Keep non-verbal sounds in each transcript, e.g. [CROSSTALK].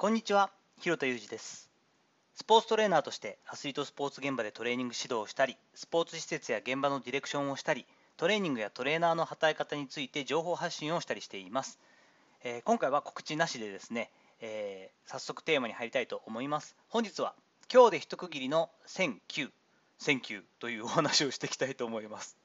こんにちは、広田裕二です。スポーツトレーナーとしてアスリートスポーツ現場でトレーニング指導をしたり、スポーツ施設や現場のディレクションをしたり、トレーニングやトレーナーの働き方について情報発信をしたりしています。えー今回は告知なしでですね、えー早速テーマに入りたいと思います。本日は今日で一区切りの1009、1009というお話をしていきたいと思います。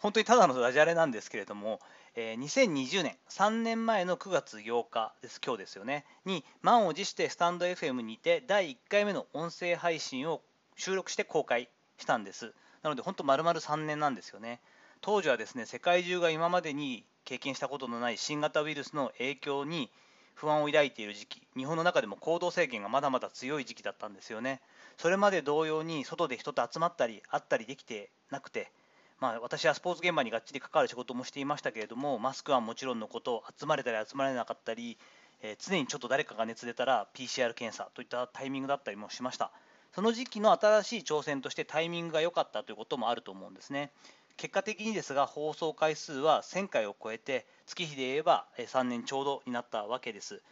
本当にただのダジャレなんですけれども、えー2020年3年前の9月8日です今日ですよねに満を持してスタンド FM にて第1回目の音声配信を収録して公開したんです。なので本当丸々3年なんですよね。当時はですね世界中が今までに経験したことのない新型ウイルスの影響に不安を抱いている時期日本の中でも行動制限がまだまだ強い時期だったんですよね。それまで同様に外で人と集まったり会ったりできてなくてまあ、私はスポーツ現場にがっちり関わる仕事もしていましたけれどもマスクはもちろんのこと集まれたり集まれなかったり、えー常にちょっと誰かが熱出たら PCR 検査といったタイミングだったりもしました。その時期の新しい挑戦としてタイミングが良かったということもあると思うんですね。結果的にですが放送回数は1000回を超えて月日で言えばえ3年ちょうどになったわけです。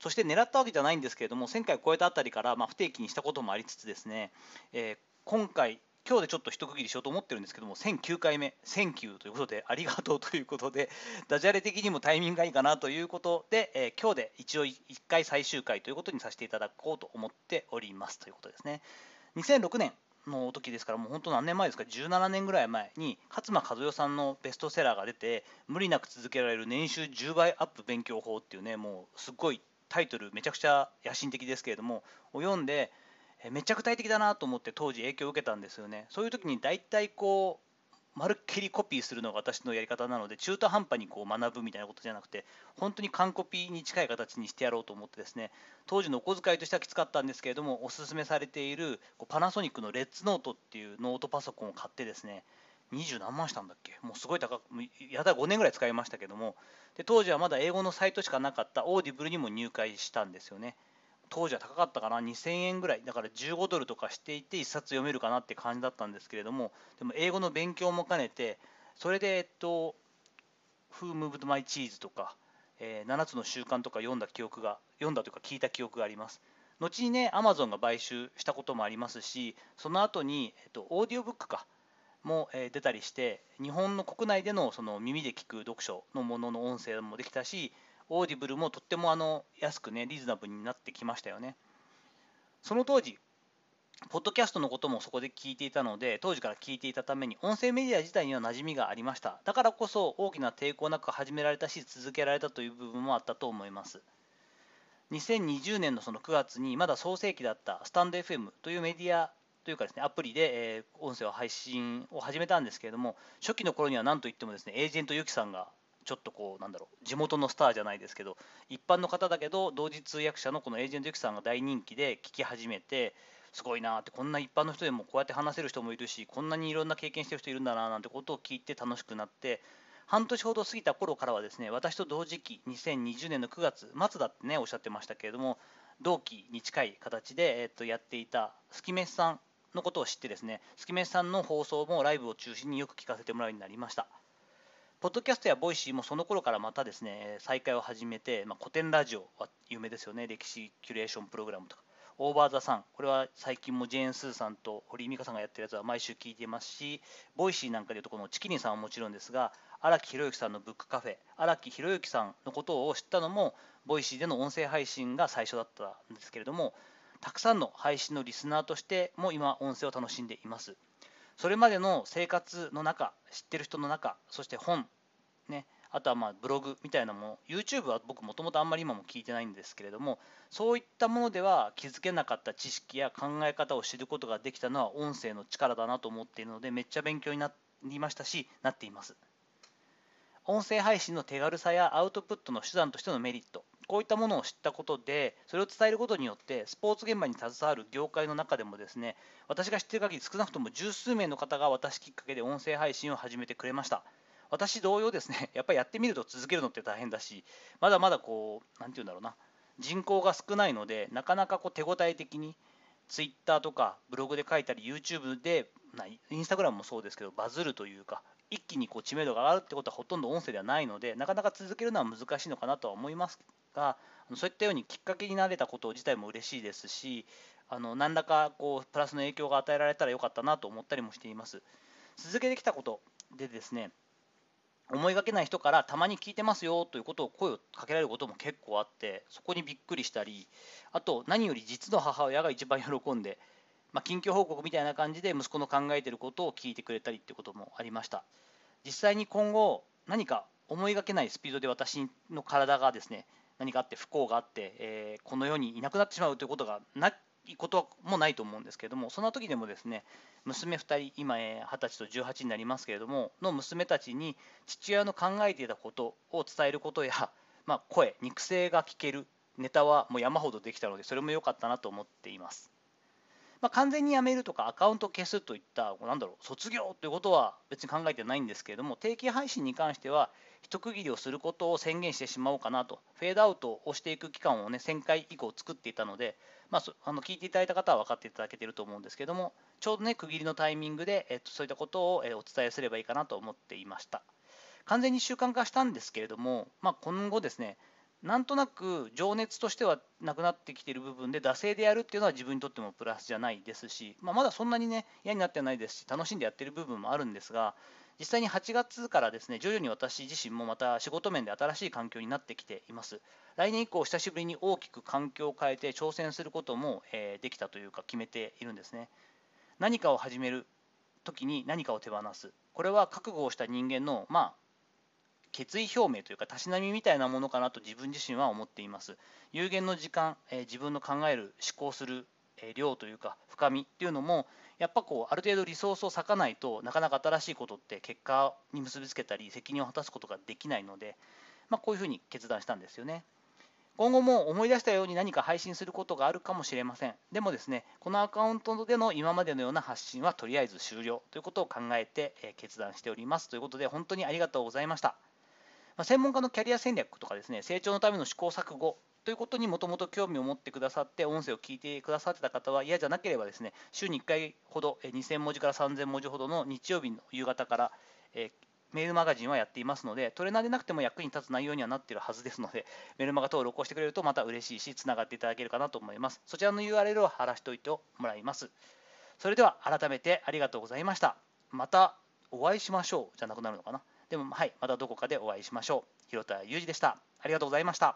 そして狙ったわけじゃないんですけれども1000回を超えたあたりから、まあ、不定期にしたこともありつつですね、えー今回今日でちょっと一区切りしようと思ってるんですけども1009回目1009ということでありがとうということでダジャレ的にもタイミングがいいかなということで、えー今日で一応1回最終回ということにさせていただこうと思っておりますということですね。2006年の時ですからもう本当何年前ですか？17年ぐらい前に勝間和代さんのベストセラーが出て無理なく続けられる年収10倍アップ勉強法っていうねもうすっごいタイトルめちゃくちゃ野心的ですけれどもを読んでめっちゃ具体的だなと思って当時影響を受けたんですよね。そういう時に大体こうまるっきりコピーするのが私のやり方なので中途半端にこう学ぶみたいなことじゃなくて本当に完コピーに近い形にしてやろうと思ってですね当時のお小遣いとしてはきつかったんですけれどもおすすめされているこうパナソニックのレッツノートっていうノートパソコンを買ってですね20何万したんだっけ？もうすごい高くやだ5年ぐらい使いましたけども。で当時はまだ英語のサイトしかなかったオーディブルにも入会したんですよね。当時は高かったかな？2000円ぐらい。だから15ドルとかしていて1冊読めるかなって感じだったんですけれども。でも英語の勉強も兼ねてそれでえっと「Who Moved My Cheese」とか、えー7つの習慣とか読んだ記憶が読んだというか聞いた記憶があります。後にね Amazon が買収したこともありますしその後に、えっと、オーディオブックかも、出たりして日本の国内でのその耳で聞く読書のものの音声もできたしオーディブルもとってもあの安くねリーズナブルになってきましたよね。その当時ポッドキャストのこともそこで聞いていたので当時から聞いていたために音声メディア自体には馴染みがありました。だからこそ大きな抵抗なく始められたし続けられたという部分もあったと思います。2020年のその9月にまだ創成期だったスタンド FM というメディアというかですねアプリで、え音声を配信を始めたんですけれども初期の頃には何といってもですねエージェントユキさんがちょっとこうなんだろう地元のスターじゃないですけど一般の方だけど同時通訳者のこのエージェントユキさんが大人気で聞き始めてすごいなってこんな一般の人でもこうやって話せる人もいるしこんなにいろんな経験してる人いるんだなーなんてことを聞いて楽しくなって半年ほど過ぎた頃からはですね私と同時期2020年の9月末だってねおっしゃってましたけれども同期に近い形で、えっとやっていたスキメスさんのことを知ってですねスキメスさんの放送もライブを中心によく聞かせてもらうようになりました。ポッドキャストやボイシーもその頃からまたですね再開を始めて、まあ、コテンラジオは有名ですよね。歴史キュレーションプログラムとか。 OVER THE SUN。これは最近もジェーン・スーさんと堀井美香さんがやってるやつは毎週聞いてますしボイシーなんかでいうとこのちきりんさんはもちろんですが荒木博行さんのブックカフェ荒木博行さんのことを知ったのもボイシーでの音声配信が最初だったんですけれどもたくさんの配信のリスナーとしても今音声を楽しんでいます。それまでの生活の中知ってる人の中そして本ねあとはまあブログみたいなもの YouTube は僕もともとあんまり今も聞いてないんですけれどもそういったものでは気づけなかった知識や考え方を知ることができたのは音声の力だなと思っているのでめっちゃ勉強になりましたしなっています。音声配信の手軽さやアウトプットの手段としてのメリット。こういったものを知ったことでそれを伝えることによってスポーツ現場に携わる業界の中でもですね私が知っている限り少なくとも十数名の方が私きっかけで音声配信を始めてくれました。私同様ですね [LAUGHS] やっぱりやってみると続けるのって大変だしまだまだこう何て言うんだろうな人口が少ないのでなかなかこう手応え的にツイッターとかブログで書いたり YouTube でなインスタグラムもそうですけどバズるというか一気にこう知名度が上がるってことはほとんど音声ではないのでなかなか続けるのは難しいのかなとは思いますがそういったようにきっかけになれたこと自体も嬉しいですしあの何らかこうプラスの影響が与えられたらよかったなと思ったりもしています。続けてきたことでですね思いがけない人からたまに聞いてますよということを声をかけられることも結構あってそこにびっくりしたりあと何より実の母親が一番喜んで、まあ、近況報告みたいな感じで息子の考えてることを聞いてくれたりっていうこともありました。実際に今後何か思いがけないスピードで私の体がですね何かあって不幸があって、えー、この世にいなくなってしまうということがないこともないと思うんですけれどもそんな時でもですね娘2人今20歳と18になりますけれどもの娘たちに父親の考えていたことを伝えることや、まあ、声肉声が聞けるネタはもう山ほどできたのでそれも良かったなと思っています。まあ、完全にやめるとかアカウント消すといったなんだろう卒業ということは別に考えてないんですけれども定期配信に関しては一区切りをすることを宣言してしまおうかなと。フェードアウトをしていく期間をね1000回以降作っていたので、まあ、あの聞いていただいた方は分かっていただけていると思うんですけどもちょうどね区切りのタイミングで、えっと、そういったことを、お伝えすればいいかなと思っていました。完全に習慣化したんですけれども、まあ、今後ですねなんとなく情熱としてはなくなってきている部分で惰性でやるっていうのは自分にとってもプラスじゃないですし、まあ、まだそんなにね嫌になってないですし楽しんでやってる部分もあるんですが実際に8月からですね徐々に私自身もまた仕事面で新しい環境になってきています。来年以降久しぶりに大きく環境を変えて挑戦することも、え、できたというか決めているんですね。何かを始める時に何かを手放す。これは覚悟をした人間のまあ決意表明というかたしなみみたいなものかなと自分自身は思っています有限の時間、えー、自分の考える思考する、えー、量というか深みっていうのもやっぱこうある程度リソースを割かないとなかなか新しいことって結果に結びつけたり責任を果たすことができないので、まあ、こういうふうに決断したんですよね。今後も思い出したように何か配信することがあるかもしれません。でもですね、このアカウントでの今までのような発信はとりあえず終了ということを考えて決断しております。ということで本当にありがとうございました。ま専門家のキャリア戦略とかですね、成長のための試行錯誤ということにもともと興味を持ってくださって音声を聞いてくださってた方は嫌じゃなければですね週に1回ほど2000文字から3000文字ほどの日曜日の夕方から、えメールマガジンはやっていますのでトレーナーでなくても役に立つ内容にはなっているはずですのでメルマガ登録をしてくれるとまた嬉しいしつながっていただけるかなと思います。そちらの URL を貼らせておいてもらいます。それでは改めてありがとうございました。またお会いしましょう。じゃなくなるのかな。でもはいまたどこかでお会いしましょう。広田裕二でした。ありがとうございました。